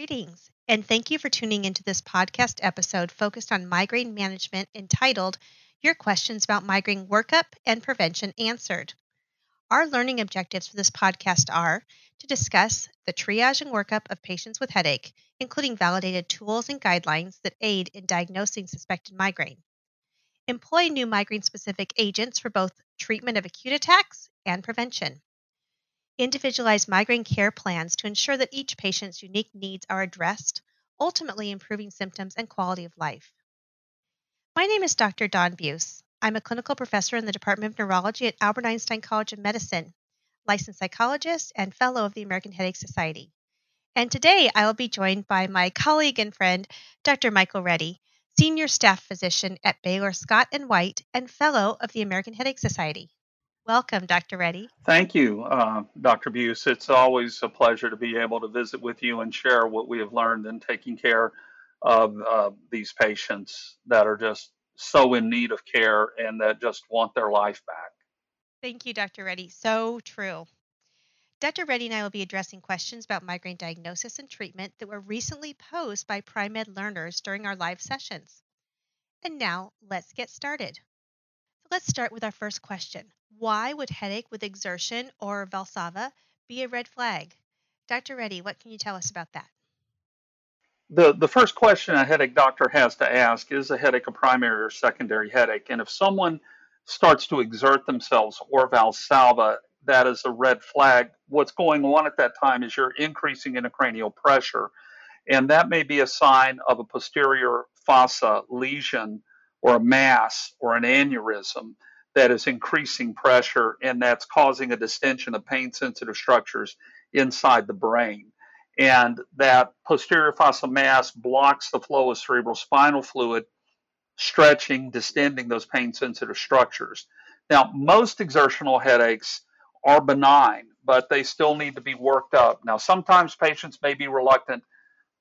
Greetings, and thank you for tuning into this podcast episode focused on migraine management entitled Your Questions About Migraine Workup and Prevention Answered. Our learning objectives for this podcast are to discuss the triage and workup of patients with headache, including validated tools and guidelines that aid in diagnosing suspected migraine, employ new migraine specific agents for both treatment of acute attacks and prevention individualized migraine care plans to ensure that each patient's unique needs are addressed, ultimately improving symptoms and quality of life. My name is Dr. Dawn Buse. I'm a clinical professor in the Department of Neurology at Albert Einstein College of Medicine, licensed psychologist, and fellow of the American Headache Society. And today I will be joined by my colleague and friend, Dr. Michael Reddy, senior staff physician at Baylor Scott and White and fellow of the American Headache Society. Welcome, Dr. Reddy. Thank you, uh, Dr. Buse. It's always a pleasure to be able to visit with you and share what we have learned in taking care of uh, these patients that are just so in need of care and that just want their life back. Thank you, Dr. Reddy. So true. Dr. Reddy and I will be addressing questions about migraine diagnosis and treatment that were recently posed by Pri-Med learners during our live sessions. And now let's get started. So let's start with our first question. Why would headache with exertion or Valsalva be a red flag? Dr. Reddy, what can you tell us about that? The, the first question a headache doctor has to ask is a headache a primary or secondary headache? And if someone starts to exert themselves or Valsalva, that is a red flag. What's going on at that time is you're increasing intracranial pressure, and that may be a sign of a posterior fossa lesion or a mass or an aneurysm that is increasing pressure and that's causing a distension of pain sensitive structures inside the brain. And that posterior fossa mass blocks the flow of cerebral spinal fluid, stretching, distending those pain sensitive structures. Now, most exertional headaches are benign, but they still need to be worked up. Now, sometimes patients may be reluctant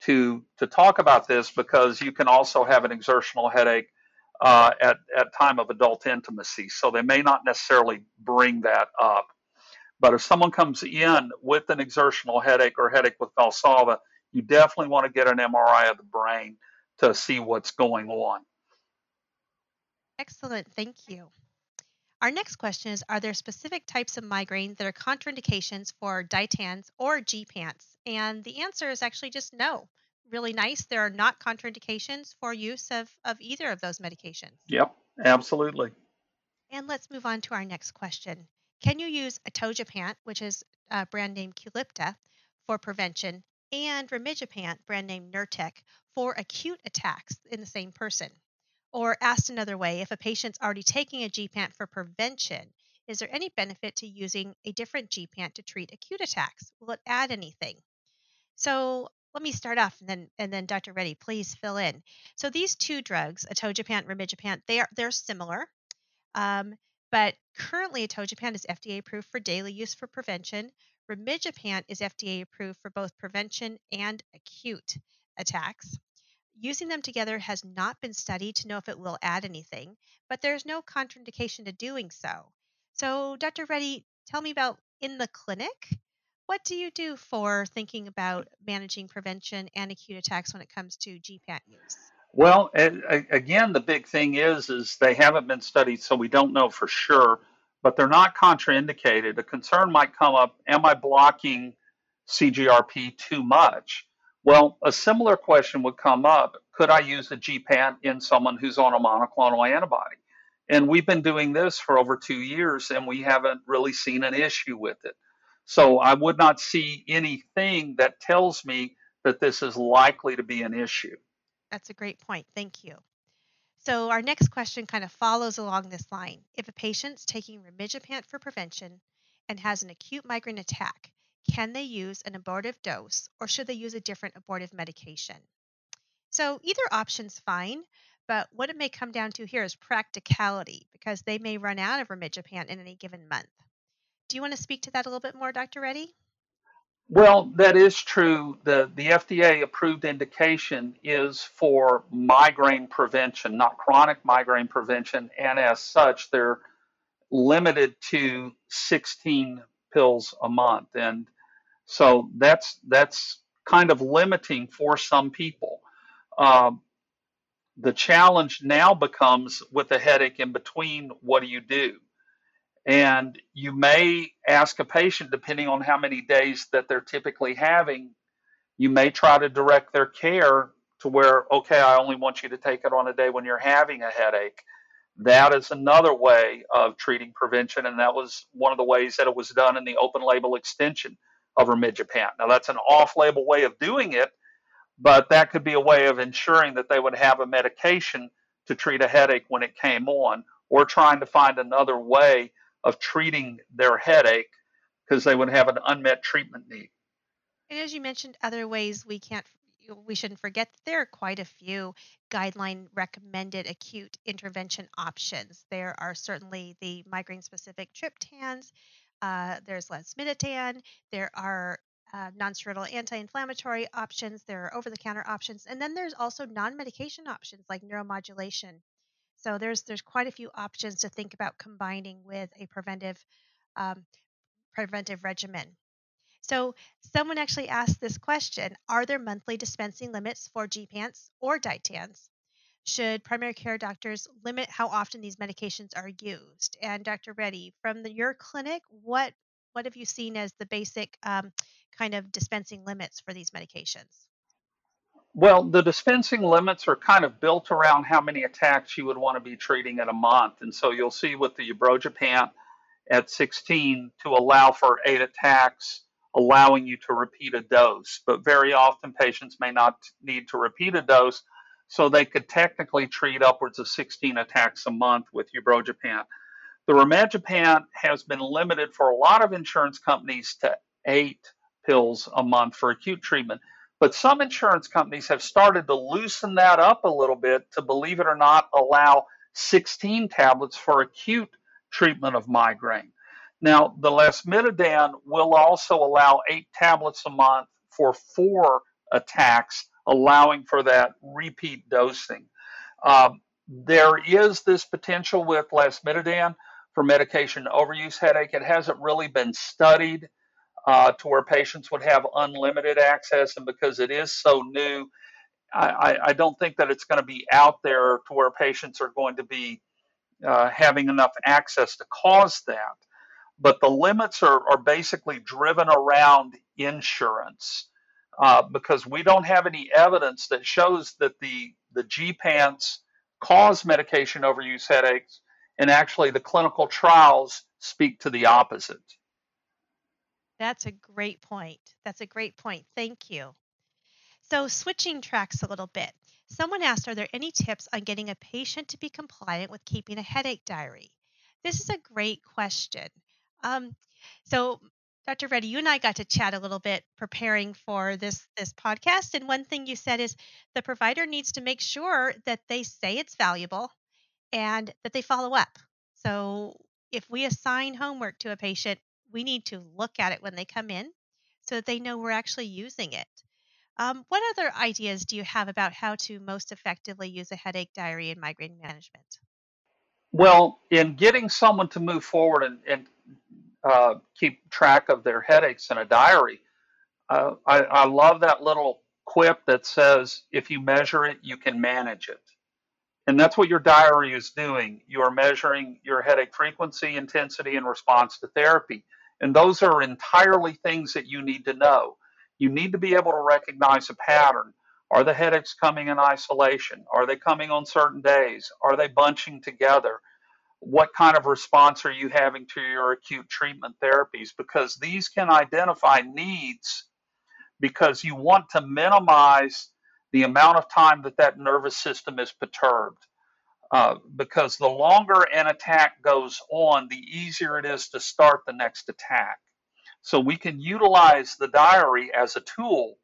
to, to talk about this because you can also have an exertional headache uh, at, at time of adult intimacy. So they may not necessarily bring that up. But if someone comes in with an exertional headache or headache with Valsalva, you definitely want to get an MRI of the brain to see what's going on. Excellent, thank you. Our next question is Are there specific types of migraine that are contraindications for ditans or gepants? And the answer is actually just no really nice. There are not contraindications for use of, of either of those medications. Yep, absolutely. And let's move on to our next question. Can you use atogepant, which is uh, brand name Qulipta, for prevention, and rimegepant, brand name Nurtec, for acute attacks in the same person? Or asked another way, if a patient's already taking a gepant for prevention, is there any benefit to using a different gepant to treat acute attacks? Will it add anything? So let me start off and then and then Dr. Reddy, please fill in. So these two drugs, atogepant, rimegepant, they are they're similar. Um, but currently atogepant is FDA approved for daily use for prevention. Rimegepant is FDA approved for both prevention and acute attacks. Using them together has not been studied to know if it will add anything, but there's no contraindication to doing so. So, Dr. Reddy, tell me about in the clinic what do you do for thinking about managing prevention and acute attacks when it comes to gepant use? Well, again, the big thing is is they haven't been studied, so we don't know for sure. But they're not contraindicated. A concern might come up: Am I blocking CGRP too much? Well, a similar question would come up: Could I use a gepant in someone who's on a monoclonal antibody? And we've been doing this for over two years, and we haven't really seen an issue with it. So I would not see anything that tells me that this is likely to be an issue. That's a great point. Thank you. So our next question kind of follows along this line. If a patient's taking rimegepant for prevention and has an acute migraine attack, can they use an abortive dose or should they use a different abortive medication? So either option's fine, but what it may come down to here is practicality because they may run out of rimegepant in any given month. Do you want to speak to that a little bit more, Dr. Reddy? Well, that is true. The, the FDA approved indication is for migraine prevention, not chronic migraine prevention. And as such, they're limited to 16 pills a month. And so that's, that's kind of limiting for some people. Um, the challenge now becomes with a headache in between, what do you do? And you may ask a patient, depending on how many days that they're typically having, you may try to direct their care to where, okay, I only want you to take it on a day when you're having a headache. That is another way of treating prevention, and that was one of the ways that it was done in the open label extension of rimegepant. Now, that's an off label way of doing it, but that could be a way of ensuring that they would have a medication to treat a headache when it came on, or trying to find another way of treating their headache because they would have an unmet treatment need. And as you mentioned, other ways we can't we shouldn't forget that there are quite a few guideline recommended acute intervention options. There are certainly the migraine specific triptans, uh, there's lasmiditan, there are uh, non-steroidal anti-inflammatory options, there are over-the-counter options, and then there's also non-medication options like neuromodulation. So there's there's quite a few options to think about combining with a preventive um, preventive regimen. So someone actually asked this question: Are there monthly dispensing limits for gepants or Ditans? Should primary care doctors limit how often these medications are used? And Dr. Reddy, from the, your clinic, what what have you seen as the basic um, kind of dispensing limits for these medications? Well, the dispensing limits are kind of built around how many attacks you would want to be treating in a month. And so you'll see with the ubrogepant at 16 to allow for eight attacks, allowing you to repeat a dose. But very often patients may not need to repeat a dose, so they could technically treat upwards of 16 attacks a month with ubrogepant. The rimegepant has been limited for a lot of insurance companies to eight pills a month for acute treatment. But some insurance companies have started to loosen that up a little bit to, believe it or not, allow 16 tablets for acute treatment of migraine. Now, the lasmiditan will also allow eight tablets a month for four attacks, allowing for that repeat dosing. Um, there is this potential with lasmiditan for medication overuse headache. It hasn't really been studied uh, to where patients would have unlimited access. And because it is so new, I, I don't think that it's going to be out there to where patients are going to be uh, having enough access to cause that. But the limits are, are basically driven around insurance uh, because we don't have any evidence that shows that the, the gepants cause medication overuse headaches, and actually the clinical trials speak to the opposite. That's a great point. That's a great point. Thank you. So, switching tracks a little bit. Someone asked Are there any tips on getting a patient to be compliant with keeping a headache diary? This is a great question. Um, so, Dr. Reddy, you and I got to chat a little bit preparing for this this podcast, and one thing you said is the provider needs to make sure that they say it's valuable and that they follow up. So, if we assign homework to a patient, we need to look at it when they come in so that they know we're actually using it. Um, what other ideas do you have about how to most effectively use a headache diary in migraine management? Well, in getting someone to move forward and, and uh, keep track of their headaches in a diary, uh, I, I love that little quip that says, if you measure it, you can manage it. And that's what your diary is doing. You are measuring your headache frequency, intensity, and response to therapy. And those are entirely things that you need to know. You need to be able to recognize a pattern. Are the headaches coming in isolation? Are they coming on certain days? Are they bunching together? What kind of response are you having to your acute treatment therapies? Because these can identify needs because you want to minimize the amount of time that that nervous system is perturbed. Uh, because the longer an attack goes on, the easier it is to start the next attack. So we can utilize the diary as a tool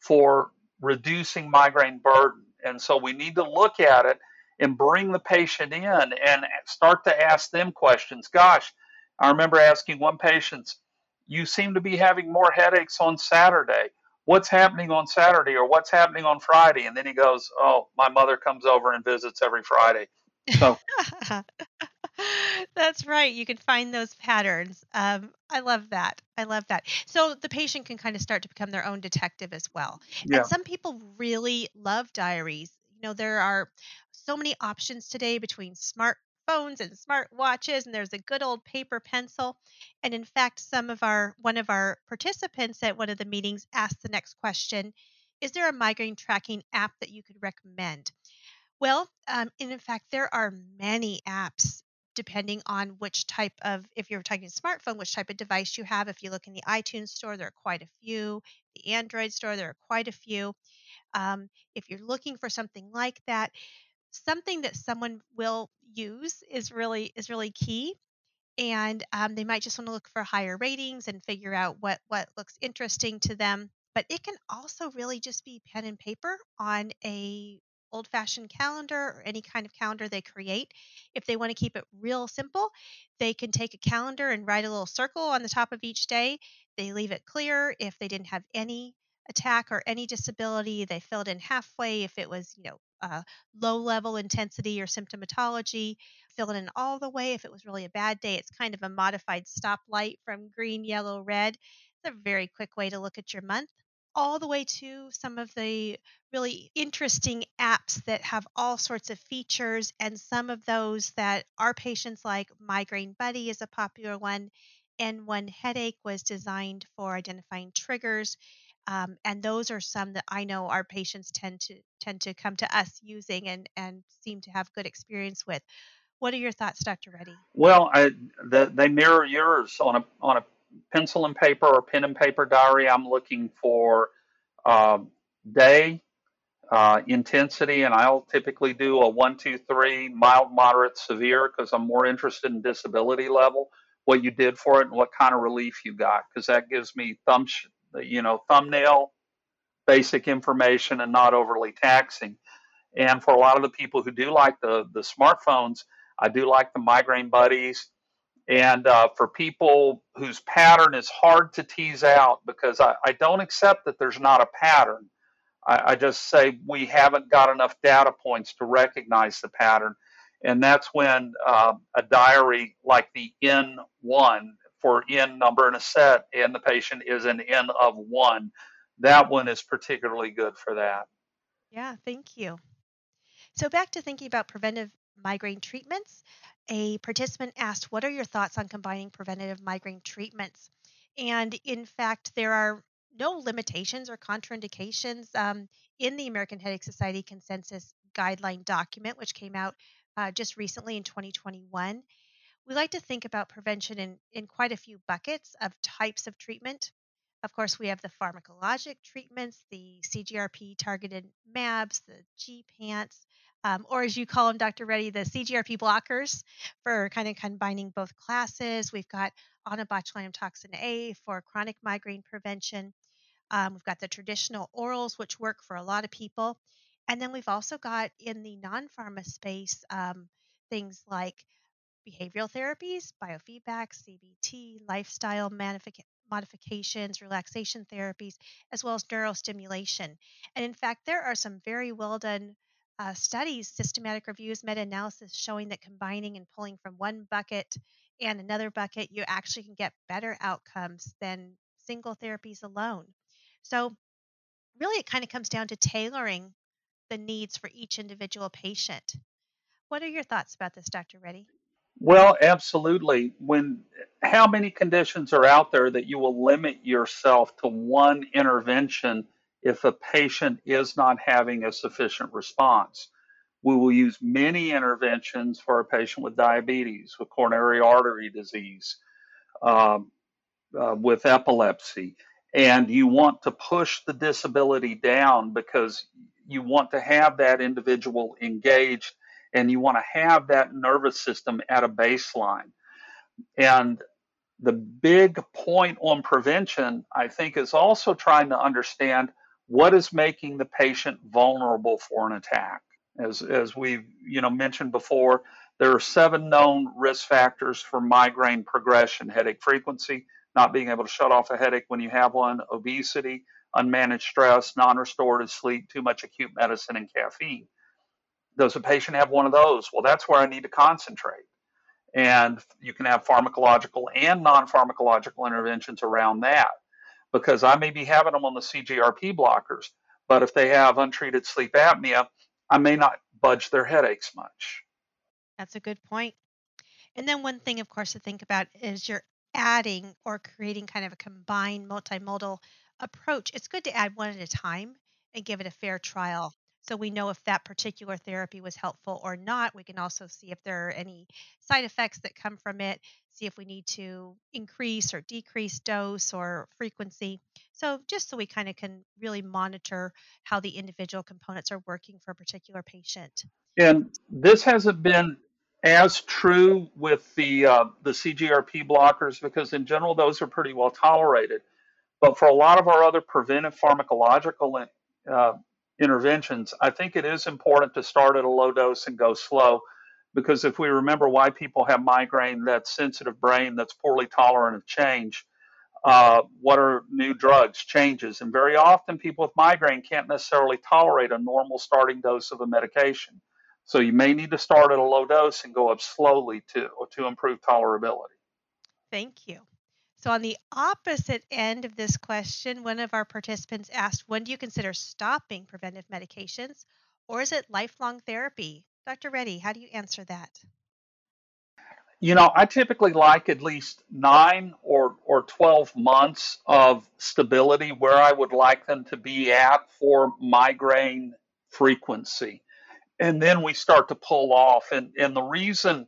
for reducing migraine burden. And so we need to look at it and bring the patient in and start to ask them questions. Gosh, I remember asking one patient, You seem to be having more headaches on Saturday what's happening on Saturday or what's happening on Friday? And then he goes, oh, my mother comes over and visits every Friday. So That's right. You can find those patterns. Um, I love that. I love that. So the patient can kind of start to become their own detective as well. Yeah. And some people really love diaries. You know, there are so many options today between smartphones and smart watches, and there's a good old paper pencil. And in fact, some of our one of our participants at one of the meetings asked the next question: Is there a migraine tracking app that you could recommend? Well, um, and in fact, there are many apps depending on which type of, if you're talking smartphone, which type of device you have. If you look in the iTunes store, there are quite a few. The Android store, there are quite a few. Um, if you're looking for something like that, something that someone will use is really is really key and um, they might just want to look for higher ratings and figure out what what looks interesting to them but it can also really just be pen and paper on a old fashioned calendar or any kind of calendar they create. If they want to keep it real simple they can take a calendar and write a little circle on the top of each day. They leave it clear. If they didn't have any attack or any disability they filled in halfway. If it was you know uh, low level intensity or symptomatology fill it in all the way. If it was really a bad day, it's kind of a modified stoplight from green, yellow, red. It's a very quick way to look at your month. All the way to some of the really interesting apps that have all sorts of features, and some of those that our patients like. Migraine Buddy is a popular one, and one headache was designed for identifying triggers. Um, and those are some that I know our patients tend to tend to come to us using and and seem to have good experience with. What are your thoughts, Dr. Reddy? Well, I, the, they mirror yours on a on a pencil and paper or pen and paper diary. I'm looking for uh, day uh, intensity, and I'll typically do a one, two, three, mild, moderate, severe, because I'm more interested in disability level, what you did for it, and what kind of relief you got, because that gives me thumb, you know, thumbnail basic information and not overly taxing. And for a lot of the people who do like the the smartphones, I do like the migraine buddies. And uh, for people whose pattern is hard to tease out, because I, I don't accept that there's not a pattern. I, I just say we haven't got enough data points to recognize the pattern. And that's when uh, a diary like the N1 for N number in a set, and the patient is an N of one, that one is particularly good for that. Yeah, thank you. So, back to thinking about preventive migraine treatments, a participant asked, What are your thoughts on combining preventative migraine treatments? And in fact, there are no limitations or contraindications um, in the American Headache Society consensus guideline document, which came out uh, just recently in 2021. We like to think about prevention in, in quite a few buckets of types of treatment. Of course, we have the pharmacologic treatments, the CGRP targeted MABs, the gepants, um, or as you call them, Dr. Reddy, the CGRP blockers for kind of combining both classes. We've got onabotulinum toxin A for chronic migraine prevention. Um, we've got the traditional orals, which work for a lot of people. And then we've also got in the non pharma space um, things like behavioral therapies, biofeedback, CBT, lifestyle modifications, relaxation therapies, as well as neurostimulation. And in fact, there are some very well done uh, studies, systematic reviews, meta analysis showing that combining and pulling from one bucket and another bucket, you actually can get better outcomes than single therapies alone. So, really, it kind of comes down to tailoring the needs for each individual patient. What are your thoughts about this, Dr. Reddy? Well, absolutely. When how many conditions are out there that you will limit yourself to one intervention if a patient is not having a sufficient response? We will use many interventions for a patient with diabetes, with coronary artery disease, um, uh, with epilepsy, and you want to push the disability down because you want to have that individual engaged and you want to have that nervous system at a baseline. And the big point on prevention, I think, is also trying to understand what is making the patient vulnerable for an attack. As, as we've you know mentioned before, there are seven known risk factors for migraine progression: headache frequency, not being able to shut off a headache when you have one, obesity, unmanaged stress, non-restorative sleep, too much acute medicine, and caffeine. Does a patient have one of those? Well, that's where I need to concentrate. And you can have pharmacological and non pharmacological interventions around that because I may be having them on the CGRP blockers, but if they have untreated sleep apnea, I may not budge their headaches much. That's a good point. And then one thing, of course, to think about is you're adding or creating kind of a combined multimodal approach. It's good to add one at a time and give it a fair trial so we know if that particular therapy was helpful or not. We can also see if there are any side effects that come from it, see if we need to increase or decrease dose or frequency. So, just so we kind of can really monitor how the individual components are working for a particular patient. And this hasn't been as true with the uh, the CGRP blockers because in general those are pretty well tolerated. But for a lot of our other preventive pharmacological uh, interventions, I think it is important to start at a low dose and go slow. Because if we remember why people have migraine, that sensitive brain that's poorly tolerant of change, uh, what are new drugs, changes? And very often people with migraine can't necessarily tolerate a normal starting dose of a medication. So you may need to start at a low dose and go up slowly to, to improve tolerability. Thank you. So, on the opposite end of this question, one of our participants asked, When do you consider stopping preventive medications, or is it lifelong therapy? Dr. Reddy, how do you answer that? You know, I typically like at least nine or, or 12 months of stability where I would like them to be at for migraine frequency and then we start to pull off. And and the reason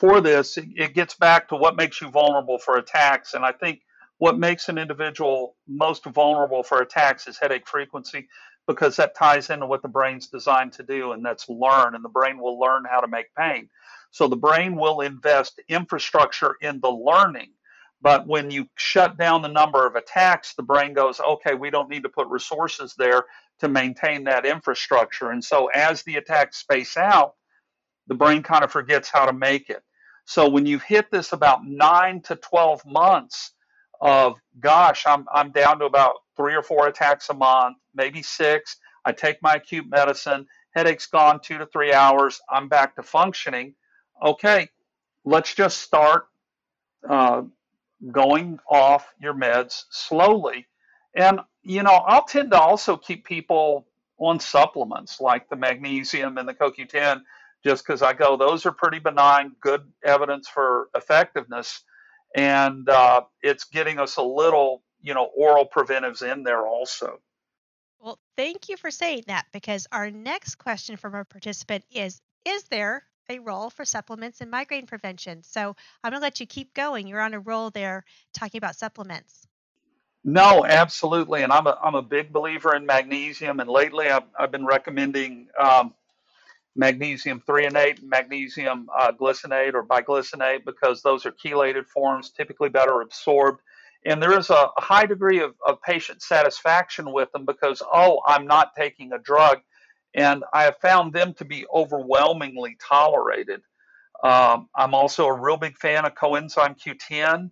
for this, it, it gets back to what makes you vulnerable for attacks. And I think what makes an individual most vulnerable for attacks is headache frequency because that ties into what the brain's designed to do, and that's learn. And the brain will learn how to make pain. So the brain will invest infrastructure in the learning. But when you shut down the number of attacks, the brain goes, okay, we don't need to put resources there to maintain that infrastructure. And so as the attacks space out, the brain kind of forgets how to make it. So when you hit this about nine to 12 months of, gosh, I'm, I'm down to about three or four attacks a month, maybe six. I take my acute medicine, headache's gone two to three hours, I'm back to functioning. Okay, let's just start uh, going off your meds slowly. And, you know, I'll tend to also keep people on supplements like the magnesium and the CoQ10 just because I go, those are pretty benign, good evidence for effectiveness. And uh, it's getting us a little, you know, oral preventives in there also. Well, thank you for saying that because our next question from a participant is Is there a role for supplements in migraine prevention. So I'm going to let you keep going. You're on a roll there talking about supplements. No, absolutely. And I'm a, I'm a big believer in magnesium. And lately I've, I've been recommending um, magnesium threonate, and magnesium uh, glycinate or biglycinate because those are chelated forms, typically better absorbed. And there is a, a high degree of, of patient satisfaction with them because, oh, I'm not taking a drug and I have found them to be overwhelmingly tolerated. Um, I'm also a real big fan of coenzyme Q10.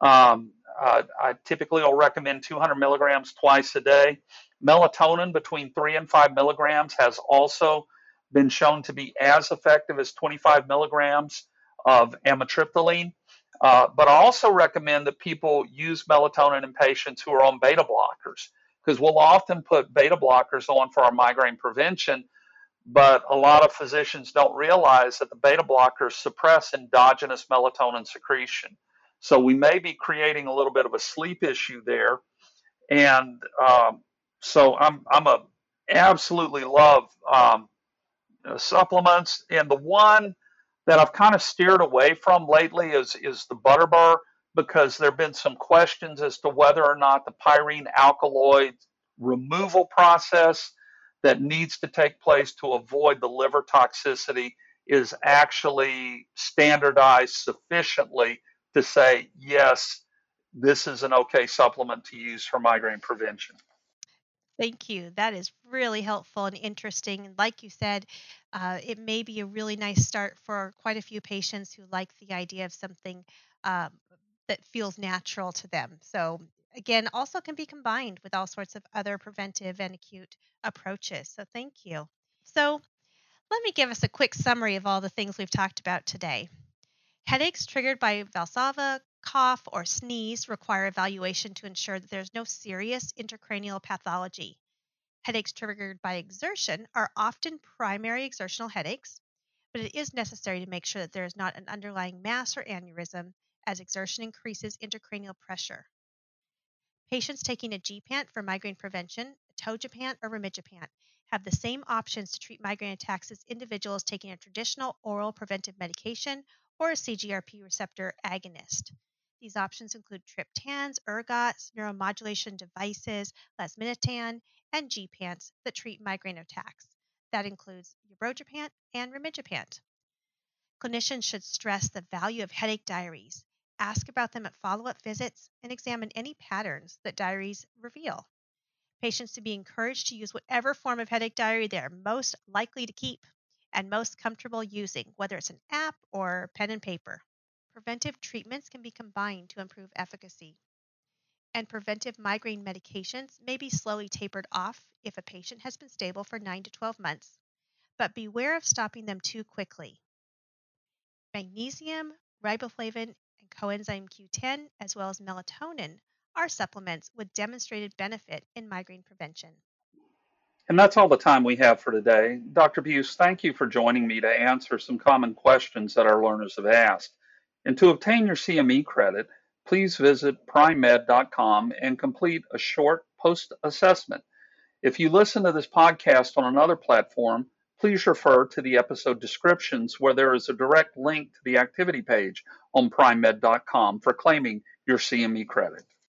Um, uh, I typically will recommend 200 milligrams twice a day. Melatonin between 3 and 5 milligrams has also been shown to be as effective as 25 milligrams of amitriptyline. Uh, but I also recommend that people use melatonin in patients who are on beta blockers because we'll often put beta blockers on for our migraine prevention, but a lot of physicians don't realize that the beta blockers suppress endogenous melatonin secretion. So we may be creating a little bit of a sleep issue there. And um, so I'm, I'm a absolutely love um, Uh, supplements. And the one that I've kind of steered away from lately is, is the Butterbur because there have been some questions as to whether or not the pyrene alkaloid removal process that needs to take place to avoid the liver toxicity is actually standardized sufficiently to say, yes, this is an okay supplement to use for migraine prevention. Thank you. That is really helpful and interesting. And like you said, uh, it may be a really nice start for quite a few patients who like the idea of something um, that feels natural to them. So again, also can be combined with all sorts of other preventive and acute approaches. So thank you. So let me give us a quick summary of all the things we've talked about today. Headaches triggered by Valsalva, cough, or sneeze require evaluation to ensure that there's no serious intracranial pathology. Headaches triggered by exertion are often primary exertional headaches, but it is necessary to make sure that there is not an underlying mass or aneurysm as exertion increases intracranial pressure. Patients taking a gepant for migraine prevention, atogepant, or rimegepant have the same options to treat migraine attacks as individuals taking a traditional oral preventive medication or a CGRP receptor agonist. These options include triptans, ergots, neuromodulation devices, lasmiditan, and gepants that treat migraine attacks. That includes ubrogepant and rimegepant. Clinicians should stress the value of headache diaries, ask about them at follow-up visits, and examine any patterns that diaries reveal. Patients to be encouraged to use whatever form of headache diary they are most likely to keep and most comfortable using, whether it's an app or pen and paper. Preventive treatments can be combined to improve efficacy. And preventive migraine medications may be slowly tapered off if a patient has been stable for 9 to 12 months, but beware of stopping them too quickly. Magnesium, riboflavin, and coenzyme Q10, as well as melatonin, are supplements with demonstrated benefit in migraine prevention. And that's all the time we have for today. Dr. Buse, thank you for joining me to answer some common questions that our learners have asked. And to obtain your CME credit, please visit pri-med.com and complete a short post assessment. If you listen to this podcast on another platform, please refer to the episode descriptions where there is a direct link to the activity page on pri-med.com for claiming your CME credit.